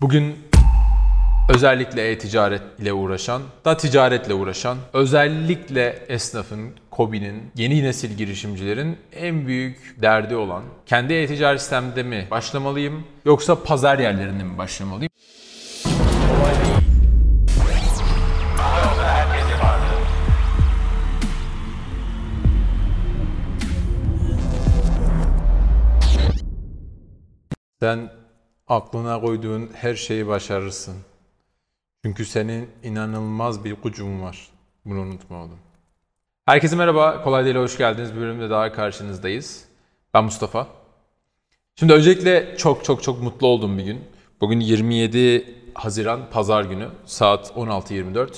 Bugün özellikle e-ticaret ile uğraşan, da ticaretle uğraşan, özellikle esnafın, KOBİ'nin, yeni nesil girişimcilerin en büyük derdi olan kendi e-ticaret sistemde mi başlamalıyım yoksa pazar yerlerinde mi başlamalıyım? Sen aklına koyduğun her şeyi başarırsın. Çünkü senin inanılmaz bir gücün var. Bunu unutma oğlum. Herkese merhaba. Kolay Değil'e hoş geldiniz. Bir bölümde daha karşınızdayız. Ben Mustafa. Şimdi öncelikle çok çok çok mutlu olduğum bir gün. Bugün 27 Haziran Pazar günü saat 16.24.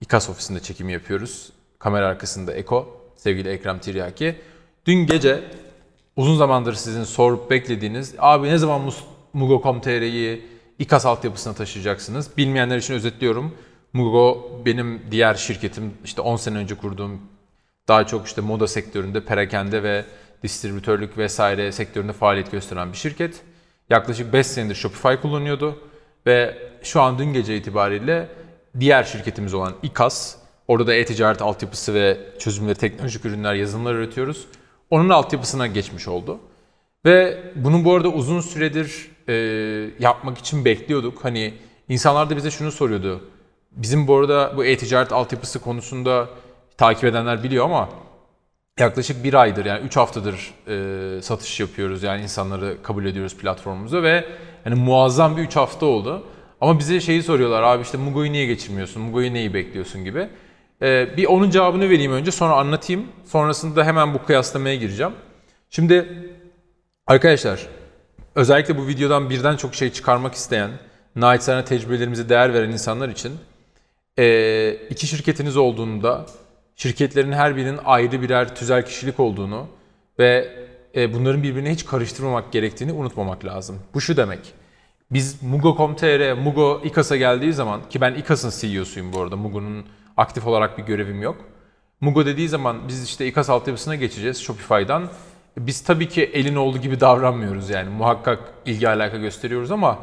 İKAS ofisinde çekim yapıyoruz. Kamera arkasında Eko, sevgili Ekrem Tiryaki. Dün gece uzun zamandır sizin sorup beklediğiniz abi ne zaman Mugo.com.tr'yi İKAS altyapısına taşıyacaksınız. Bilmeyenler için özetliyorum. Mugo benim diğer şirketim işte 10 sene önce kurduğum daha çok işte moda sektöründe perakende ve distribütörlük vesaire sektöründe faaliyet gösteren bir şirket. Yaklaşık 5 senedir Shopify kullanıyordu ve şu an dün gece itibariyle diğer şirketimiz olan İKAS, orada da e-ticaret altyapısı ve çözümleri, teknolojik ürünler, yazılımlar üretiyoruz. Onun altyapısına geçmiş oldu. Ve bunu bu arada uzun süredir e, yapmak için bekliyorduk. Hani insanlar da bize şunu soruyordu. Bizim bu arada bu e-ticaret altyapısı konusunda takip edenler biliyor ama yaklaşık bir aydır yani 3 haftadır e, satış yapıyoruz. Yani insanları kabul ediyoruz platformumuza ve yani muazzam bir 3 hafta oldu. Ama bize şeyi soruyorlar abi işte Mugo'yu niye geçirmiyorsun, Mugo'yu neyi bekliyorsun gibi. E, bir onun cevabını vereyim önce sonra anlatayım. Sonrasında hemen bu kıyaslamaya gireceğim. Şimdi arkadaşlar özellikle bu videodan birden çok şey çıkarmak isteyen, naçizane tecrübelerimize değer veren insanlar için iki şirketiniz olduğunda şirketlerin her birinin ayrı birer tüzel kişilik olduğunu ve bunların birbirine hiç karıştırmamak gerektiğini unutmamak lazım. Bu şu demek. Biz Mugo.com.tr, Mugo İKAS'a geldiği zaman ki ben İKAS'ın CEO'suyum bu arada. Mugo'nun aktif olarak bir görevim yok. Mugo dediği zaman biz işte İKAS altyapısına geçeceğiz Shopify'dan. Biz tabii ki elin olduğu gibi davranmıyoruz yani muhakkak ilgi alaka gösteriyoruz ama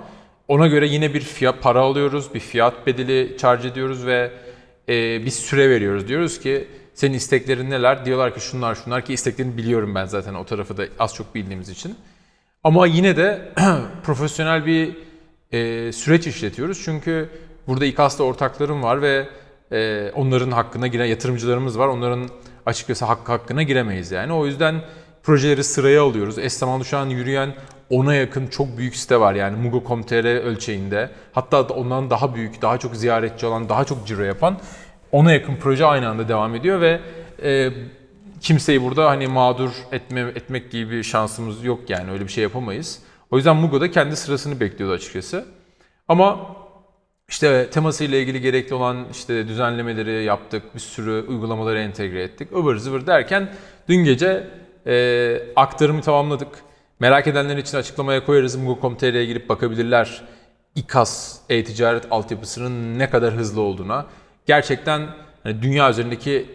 ona göre yine bir fiyat para alıyoruz, bir fiyat bedeli charge ediyoruz ve e, bir süre veriyoruz. Diyoruz ki senin isteklerin neler? Diyorlar ki şunlar şunlar ki isteklerini biliyorum ben zaten o tarafı da az çok bildiğimiz için. Ama yine de profesyonel bir e, süreç işletiyoruz çünkü burada İKAS'ta ortaklarım var ve e, onların hakkına giren yatırımcılarımız var. Onların açıkçası hakkı hakkına giremeyiz yani. O yüzden projeleri sıraya alıyoruz. Eş zamanlı şu an yürüyen ona yakın çok büyük site var yani Mugo.com.tr ölçeğinde. Hatta ondan daha büyük, daha çok ziyaretçi olan, daha çok ciro yapan ona yakın proje aynı anda devam ediyor ve e, kimseyi burada hani mağdur etme, etmek gibi bir şansımız yok yani öyle bir şey yapamayız. O yüzden Mugo da kendi sırasını bekliyordu açıkçası. Ama işte temasıyla ilgili gerekli olan işte düzenlemeleri yaptık, bir sürü uygulamaları entegre ettik, ıvır zıvır derken dün gece e, aktarımı tamamladık. Merak edenler için açıklamaya koyarız. Mugo.com.tr'ye girip bakabilirler. İKAS e-ticaret altyapısının ne kadar hızlı olduğuna. Gerçekten hani dünya üzerindeki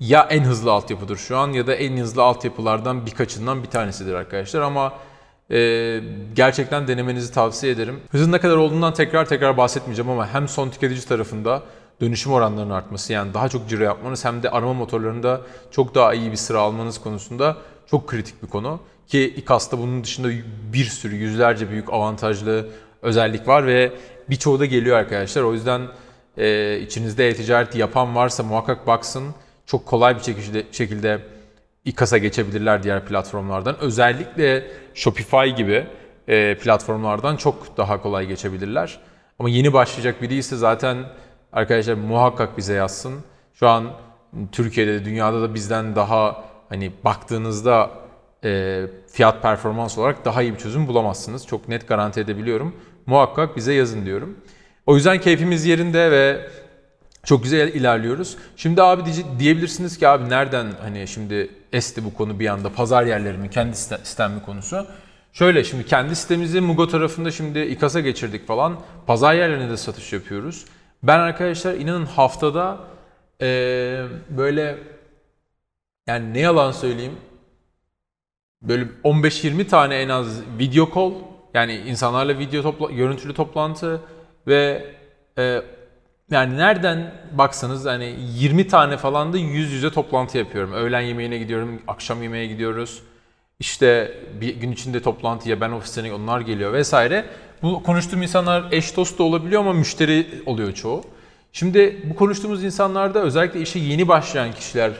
ya en hızlı altyapıdır şu an ya da en hızlı altyapılardan birkaçından bir tanesidir arkadaşlar ama e, gerçekten denemenizi tavsiye ederim. Hızın ne kadar olduğundan tekrar tekrar bahsetmeyeceğim ama hem son tüketici tarafında dönüşüm oranlarının artması yani daha çok ciro yapmanız hem de arama motorlarında çok daha iyi bir sıra almanız konusunda çok kritik bir konu. Ki İKAS'ta bunun dışında bir sürü yüzlerce büyük avantajlı özellik var ve birçoğu da geliyor arkadaşlar. O yüzden e, içinizde e-ticaret yapan varsa muhakkak baksın. Çok kolay bir şekilde, şekilde İKAS'a geçebilirler diğer platformlardan. Özellikle Shopify gibi e, platformlardan çok daha kolay geçebilirler. Ama yeni başlayacak biri ise zaten arkadaşlar muhakkak bize yazsın. Şu an Türkiye'de, dünyada da bizden daha hani baktığınızda e, fiyat performans olarak daha iyi bir çözüm bulamazsınız. Çok net garanti edebiliyorum. Muhakkak bize yazın diyorum. O yüzden keyfimiz yerinde ve çok güzel ilerliyoruz. Şimdi abi diyebilirsiniz ki abi nereden hani şimdi esti bu konu bir anda pazar yerleri mi kendi sistem mi konusu. Şöyle şimdi kendi sitemizi Mugo tarafında şimdi İKAS'a geçirdik falan. Pazar yerlerine de satış yapıyoruz. Ben arkadaşlar inanın haftada ee, böyle yani ne yalan söyleyeyim böyle 15-20 tane en az video call Yani insanlarla video topla, görüntülü toplantı ve e, yani nereden baksanız hani 20 tane falan da yüz yüze toplantı yapıyorum. Öğlen yemeğine gidiyorum, akşam yemeğe gidiyoruz. İşte bir gün içinde toplantıya ben ofisten onlar geliyor vesaire. Bu konuştuğum insanlar eş dost da olabiliyor ama müşteri oluyor çoğu. Şimdi bu konuştuğumuz insanlarda özellikle işe yeni başlayan kişiler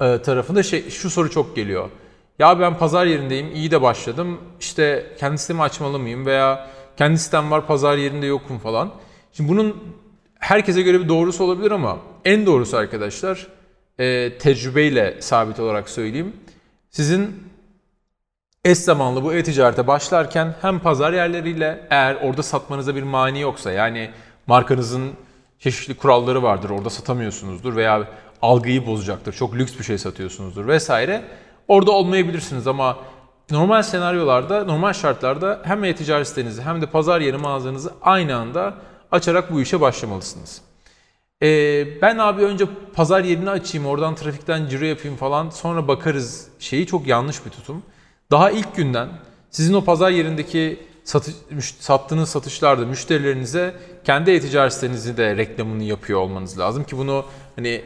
e, tarafında şey, şu soru çok geliyor. Ya ben pazar yerindeyim, iyi de başladım. İşte kendi sitemi açmalı mıyım veya kendi sitem var, pazar yerinde yokum falan. Şimdi bunun herkese göre bir doğrusu olabilir ama en doğrusu arkadaşlar e, tecrübeyle sabit olarak söyleyeyim. Sizin eş zamanlı bu e-ticarete başlarken hem pazar yerleriyle eğer orada satmanıza bir mani yoksa yani markanızın çeşitli kuralları vardır orada satamıyorsunuzdur veya algıyı bozacaktır çok lüks bir şey satıyorsunuzdur vesaire orada olmayabilirsiniz ama normal senaryolarda normal şartlarda hem e-ticaret sitenizi hem de pazar yeri mağazanızı aynı anda açarak bu işe başlamalısınız. Ee, ben abi önce pazar yerini açayım oradan trafikten ciro yapayım falan sonra bakarız şeyi çok yanlış bir tutum. Daha ilk günden sizin o pazar yerindeki satış, sattığınız satışlarda müşterilerinize kendi e-ticaret sitenizi de reklamını yapıyor olmanız lazım ki bunu hani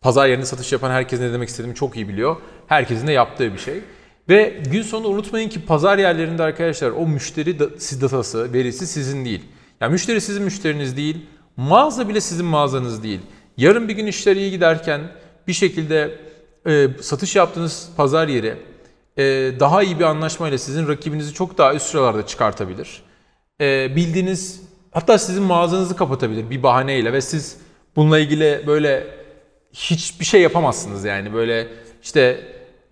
pazar yerinde satış yapan herkes ne demek istediğimi çok iyi biliyor. Herkesin de yaptığı bir şey. Ve gün sonunda unutmayın ki pazar yerlerinde arkadaşlar o müşteri datası, verisi sizin değil. Yani müşteri sizin müşteriniz değil, mağaza bile sizin mağazanız değil. Yarın bir gün işler iyi giderken bir şekilde e, satış yaptığınız pazar yeri daha iyi bir anlaşmayla sizin rakibinizi çok daha üst sıralarda çıkartabilir. E, bildiğiniz hatta sizin mağazanızı kapatabilir bir bahaneyle ve siz bununla ilgili böyle hiçbir şey yapamazsınız yani böyle işte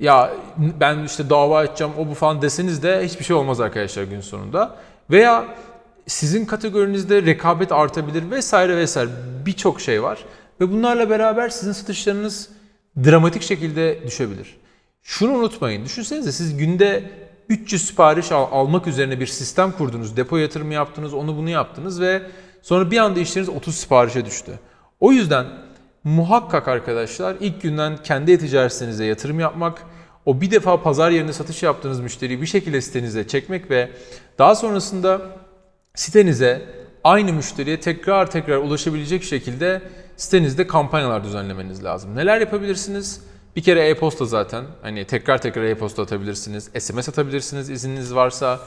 ya ben işte dava edeceğim o bu falan deseniz de hiçbir şey olmaz arkadaşlar gün sonunda. Veya sizin kategorinizde rekabet artabilir vesaire vesaire birçok şey var. Ve bunlarla beraber sizin satışlarınız dramatik şekilde düşebilir. Şunu unutmayın. Düşünsenize siz günde 300 sipariş al- almak üzerine bir sistem kurdunuz. Depo yatırımı yaptınız, onu bunu yaptınız ve sonra bir anda işleriniz 30 siparişe düştü. O yüzden muhakkak arkadaşlar ilk günden kendi e-ticaretinize yatırım yapmak, o bir defa pazar yerinde satış yaptığınız müşteriyi bir şekilde sitenize çekmek ve daha sonrasında sitenize aynı müşteriye tekrar tekrar ulaşabilecek şekilde sitenizde kampanyalar düzenlemeniz lazım. Neler yapabilirsiniz? Bir kere e-posta zaten. Hani tekrar tekrar e-posta atabilirsiniz. SMS atabilirsiniz izniniz varsa.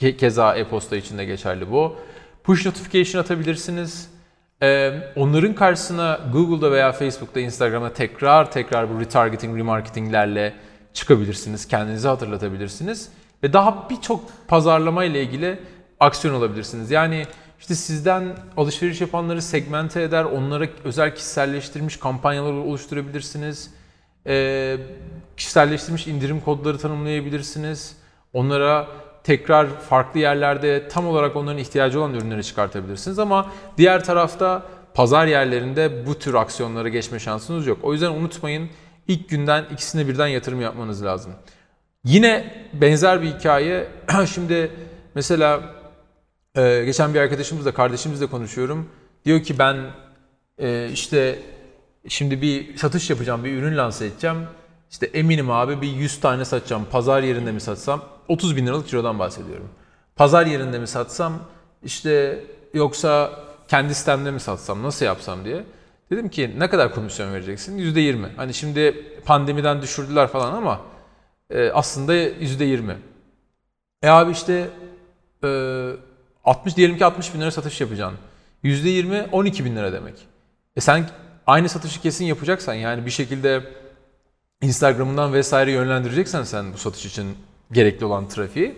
Ke- keza e-posta için de geçerli bu. Push notification atabilirsiniz. Ee, onların karşısına Google'da veya Facebook'ta, Instagram'da tekrar tekrar bu retargeting, remarketinglerle çıkabilirsiniz. Kendinizi hatırlatabilirsiniz. Ve daha birçok pazarlama ile ilgili aksiyon alabilirsiniz. Yani işte sizden alışveriş yapanları segmente eder, onlara özel kişiselleştirilmiş kampanyalar oluşturabilirsiniz. Ee, kişiselleştirilmiş indirim kodları tanımlayabilirsiniz. Onlara tekrar farklı yerlerde tam olarak onların ihtiyacı olan ürünleri çıkartabilirsiniz. Ama diğer tarafta pazar yerlerinde bu tür aksiyonlara geçme şansınız yok. O yüzden unutmayın ilk günden ikisine birden yatırım yapmanız lazım. Yine benzer bir hikaye. Şimdi mesela ee, geçen bir arkadaşımızla, kardeşimizle konuşuyorum. Diyor ki ben e, işte şimdi bir satış yapacağım, bir ürün lanse edeceğim. İşte eminim abi bir 100 tane satacağım. Pazar yerinde mi satsam? 30 bin liralık cirodan bahsediyorum. Pazar yerinde mi satsam? İşte yoksa kendi sistemde mi satsam? Nasıl yapsam diye. Dedim ki ne kadar komisyon vereceksin? %20. Hani şimdi pandemiden düşürdüler falan ama e, aslında %20. E abi işte e, 60 diyelim ki 60 bin lira satış yapacaksın. %20 12 bin lira demek. E sen aynı satışı kesin yapacaksan yani bir şekilde Instagram'ından vesaire yönlendireceksen sen bu satış için gerekli olan trafiği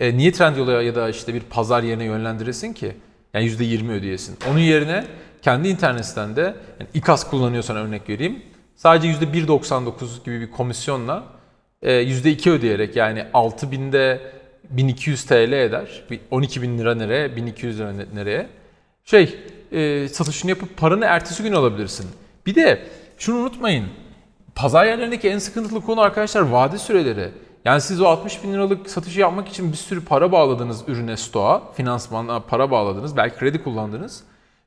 e, niye Trendyol'a ya da işte bir pazar yerine yönlendiresin ki? Yani %20 ödeyesin. Onun yerine kendi internet sitende yani İKAS kullanıyorsan örnek vereyim. Sadece %1.99 gibi bir komisyonla %2 ödeyerek yani 6000'de 1200 TL eder. 12 bin lira nereye? 1200 lira nereye? Şey, e, satışını yapıp paranı ertesi gün alabilirsin. Bir de şunu unutmayın. Pazar yerlerindeki en sıkıntılı konu arkadaşlar vade süreleri. Yani siz o 60 bin liralık satışı yapmak için bir sürü para bağladınız ürüne, stoğa, finansmana para bağladınız, belki kredi kullandınız.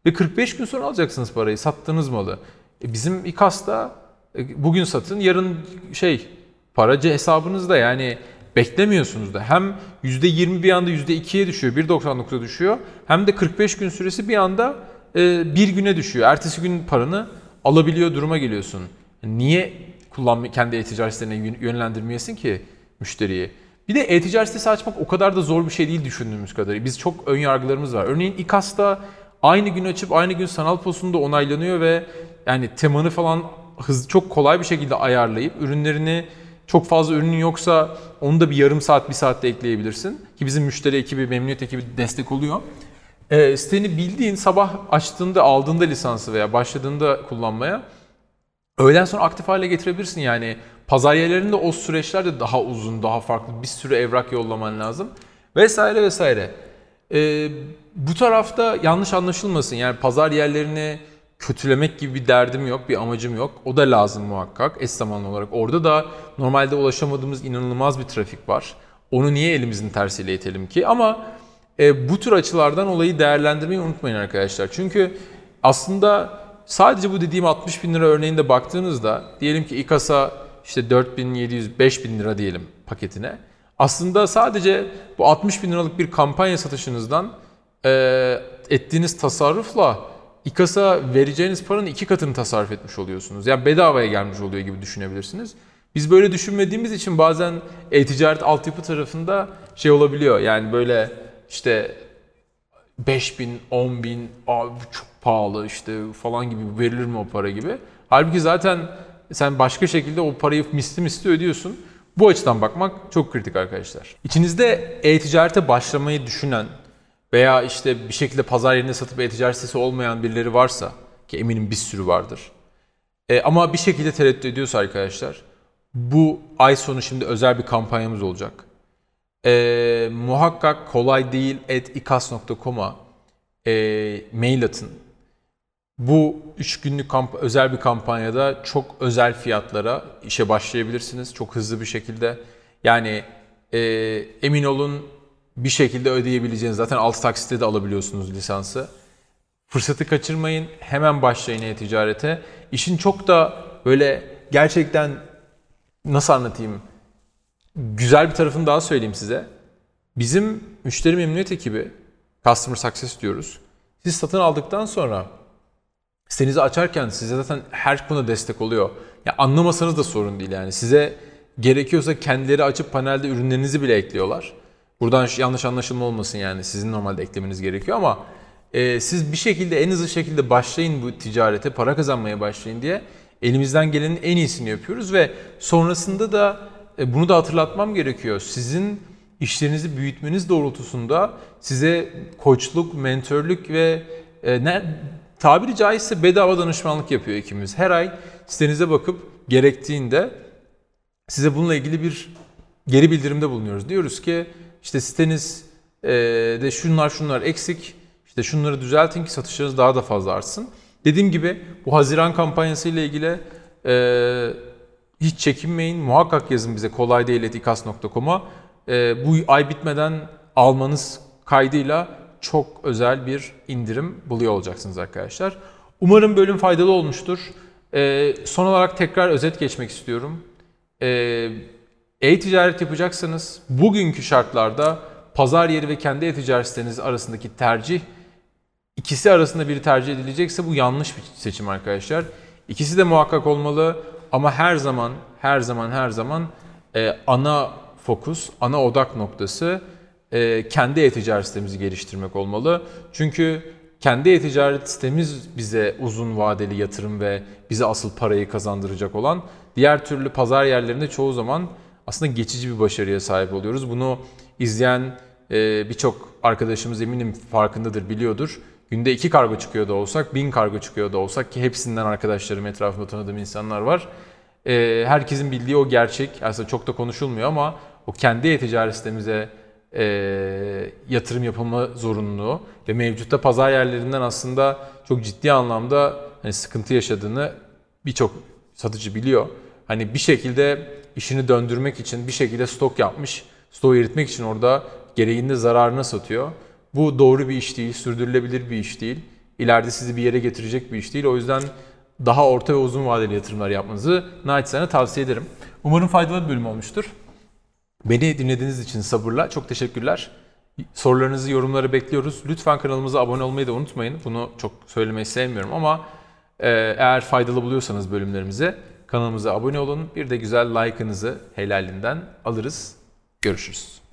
Ve 45 gün sonra alacaksınız parayı, sattığınız malı. E bizim İKAS'ta e, bugün satın, yarın şey, paracı hesabınızda yani beklemiyorsunuz da. Hem %20 bir anda %2'ye düşüyor, 1.99'a düşüyor. Hem de 45 gün süresi bir anda e, bir güne düşüyor. Ertesi gün paranı alabiliyor duruma geliyorsun. Niye kullanma, kendi e-ticaret sitelerine yönlendirmeyesin ki müşteriyi? Bir de e-ticaret sitesi açmak o kadar da zor bir şey değil düşündüğümüz kadarıyla. Biz çok ön yargılarımız var. Örneğin İKAS'ta aynı gün açıp aynı gün sanal postunda onaylanıyor ve yani temanı falan hız çok kolay bir şekilde ayarlayıp ürünlerini çok fazla ürünün yoksa onu da bir yarım saat, bir saatte ekleyebilirsin. Ki bizim müşteri ekibi, memnuniyet ekibi destek oluyor. E, siteni bildiğin sabah açtığında, aldığında lisansı veya başladığında kullanmaya öğleden sonra aktif hale getirebilirsin. Yani pazar yerlerinde o süreçler de daha uzun, daha farklı. Bir sürü evrak yollaman lazım. Vesaire vesaire. E, bu tarafta yanlış anlaşılmasın. Yani pazar yerlerini kötülemek gibi bir derdim yok, bir amacım yok. O da lazım muhakkak eş zamanlı olarak. Orada da normalde ulaşamadığımız inanılmaz bir trafik var. Onu niye elimizin tersiyle itelim ki? Ama e, bu tür açılardan olayı değerlendirmeyi unutmayın arkadaşlar. Çünkü aslında sadece bu dediğim 60 bin lira örneğinde baktığınızda diyelim ki İKAS'a işte 4700 5000 lira diyelim paketine. Aslında sadece bu 60 bin liralık bir kampanya satışınızdan e, ettiğiniz tasarrufla İKAS'a vereceğiniz paranın iki katını tasarruf etmiş oluyorsunuz. Yani bedavaya gelmiş oluyor gibi düşünebilirsiniz. Biz böyle düşünmediğimiz için bazen e-ticaret altyapı tarafında şey olabiliyor. Yani böyle işte 5 bin, 10 bin, abi çok pahalı işte falan gibi verilir mi o para gibi. Halbuki zaten sen başka şekilde o parayı misli misli ödüyorsun. Bu açıdan bakmak çok kritik arkadaşlar. İçinizde e-ticarete başlamayı düşünen veya işte bir şekilde pazar yerine satıp e-ticaret sitesi olmayan birileri varsa ki eminim bir sürü vardır. E, ama bir şekilde tereddüt ediyorsa arkadaşlar bu ay sonu şimdi özel bir kampanyamız olacak. E, muhakkak kolay değil et ikas.com'a e, mail atın. Bu 3 günlük kamp özel bir kampanyada çok özel fiyatlara işe başlayabilirsiniz. Çok hızlı bir şekilde. Yani e, emin olun bir şekilde ödeyebileceğiniz zaten 6 taksitte de alabiliyorsunuz lisansı. Fırsatı kaçırmayın. Hemen başlayın e-ticarete. İşin çok da böyle gerçekten nasıl anlatayım? Güzel bir tarafını daha söyleyeyim size. Bizim müşteri memnuniyet ekibi Customer Success diyoruz. Siz satın aldıktan sonra sitenizi açarken size zaten her konuda destek oluyor. Ya anlamasanız da sorun değil yani. Size gerekiyorsa kendileri açıp panelde ürünlerinizi bile ekliyorlar. Buradan yanlış anlaşılma olmasın yani sizin normalde eklemeniz gerekiyor ama e, siz bir şekilde en hızlı şekilde başlayın bu ticarete, para kazanmaya başlayın diye elimizden gelenin en iyisini yapıyoruz ve sonrasında da bunu da hatırlatmam gerekiyor. Sizin işlerinizi büyütmeniz doğrultusunda size koçluk, mentörlük ve e, ne, tabiri caizse bedava danışmanlık yapıyor ekibimiz. Her ay sitenize bakıp gerektiğinde size bununla ilgili bir geri bildirimde bulunuyoruz. Diyoruz ki işte siteniz e, de şunlar şunlar eksik. İşte şunları düzeltin ki satışlarınız daha da fazla artsın. Dediğim gibi bu Haziran kampanyası ile ilgili e, hiç çekinmeyin. Muhakkak yazın bize kolay değil etikas.com'a. E, bu ay bitmeden almanız kaydıyla çok özel bir indirim buluyor olacaksınız arkadaşlar. Umarım bölüm faydalı olmuştur. E, son olarak tekrar özet geçmek istiyorum. E, e-ticaret yapacaksanız bugünkü şartlarda pazar yeri ve kendi e-ticaret siteniz arasındaki tercih ikisi arasında biri tercih edilecekse bu yanlış bir seçim arkadaşlar. İkisi de muhakkak olmalı ama her zaman her zaman her zaman e, ana fokus, ana odak noktası e, kendi e-ticaret sitemizi geliştirmek olmalı. Çünkü kendi e-ticaret sitemiz bize uzun vadeli yatırım ve bize asıl parayı kazandıracak olan diğer türlü pazar yerlerinde çoğu zaman aslında geçici bir başarıya sahip oluyoruz. Bunu izleyen e, birçok arkadaşımız eminim farkındadır, biliyordur. Günde iki kargo çıkıyor da olsak, bin kargo çıkıyor da olsak ki hepsinden arkadaşlarım, etrafımda tanıdığım insanlar var. E, herkesin bildiği o gerçek, aslında çok da konuşulmuyor ama o kendi e-ticaret sitemize e, yatırım yapılma zorunluluğu ve mevcutta pazar yerlerinden aslında çok ciddi anlamda hani sıkıntı yaşadığını birçok satıcı biliyor. Hani bir şekilde işini döndürmek için bir şekilde stok yapmış. Stoğu eritmek için orada gereğinde zararına satıyor. Bu doğru bir iş değil, sürdürülebilir bir iş değil. İleride sizi bir yere getirecek bir iş değil. O yüzden daha orta ve uzun vadeli yatırımlar yapmanızı naçizane tavsiye ederim. Umarım faydalı bir bölüm olmuştur. Beni dinlediğiniz için sabırla çok teşekkürler. Sorularınızı, yorumları bekliyoruz. Lütfen kanalımıza abone olmayı da unutmayın. Bunu çok söylemeyi sevmiyorum ama e, eğer faydalı buluyorsanız bölümlerimizi kanalımıza abone olun. Bir de güzel like'ınızı helalinden alırız. Görüşürüz.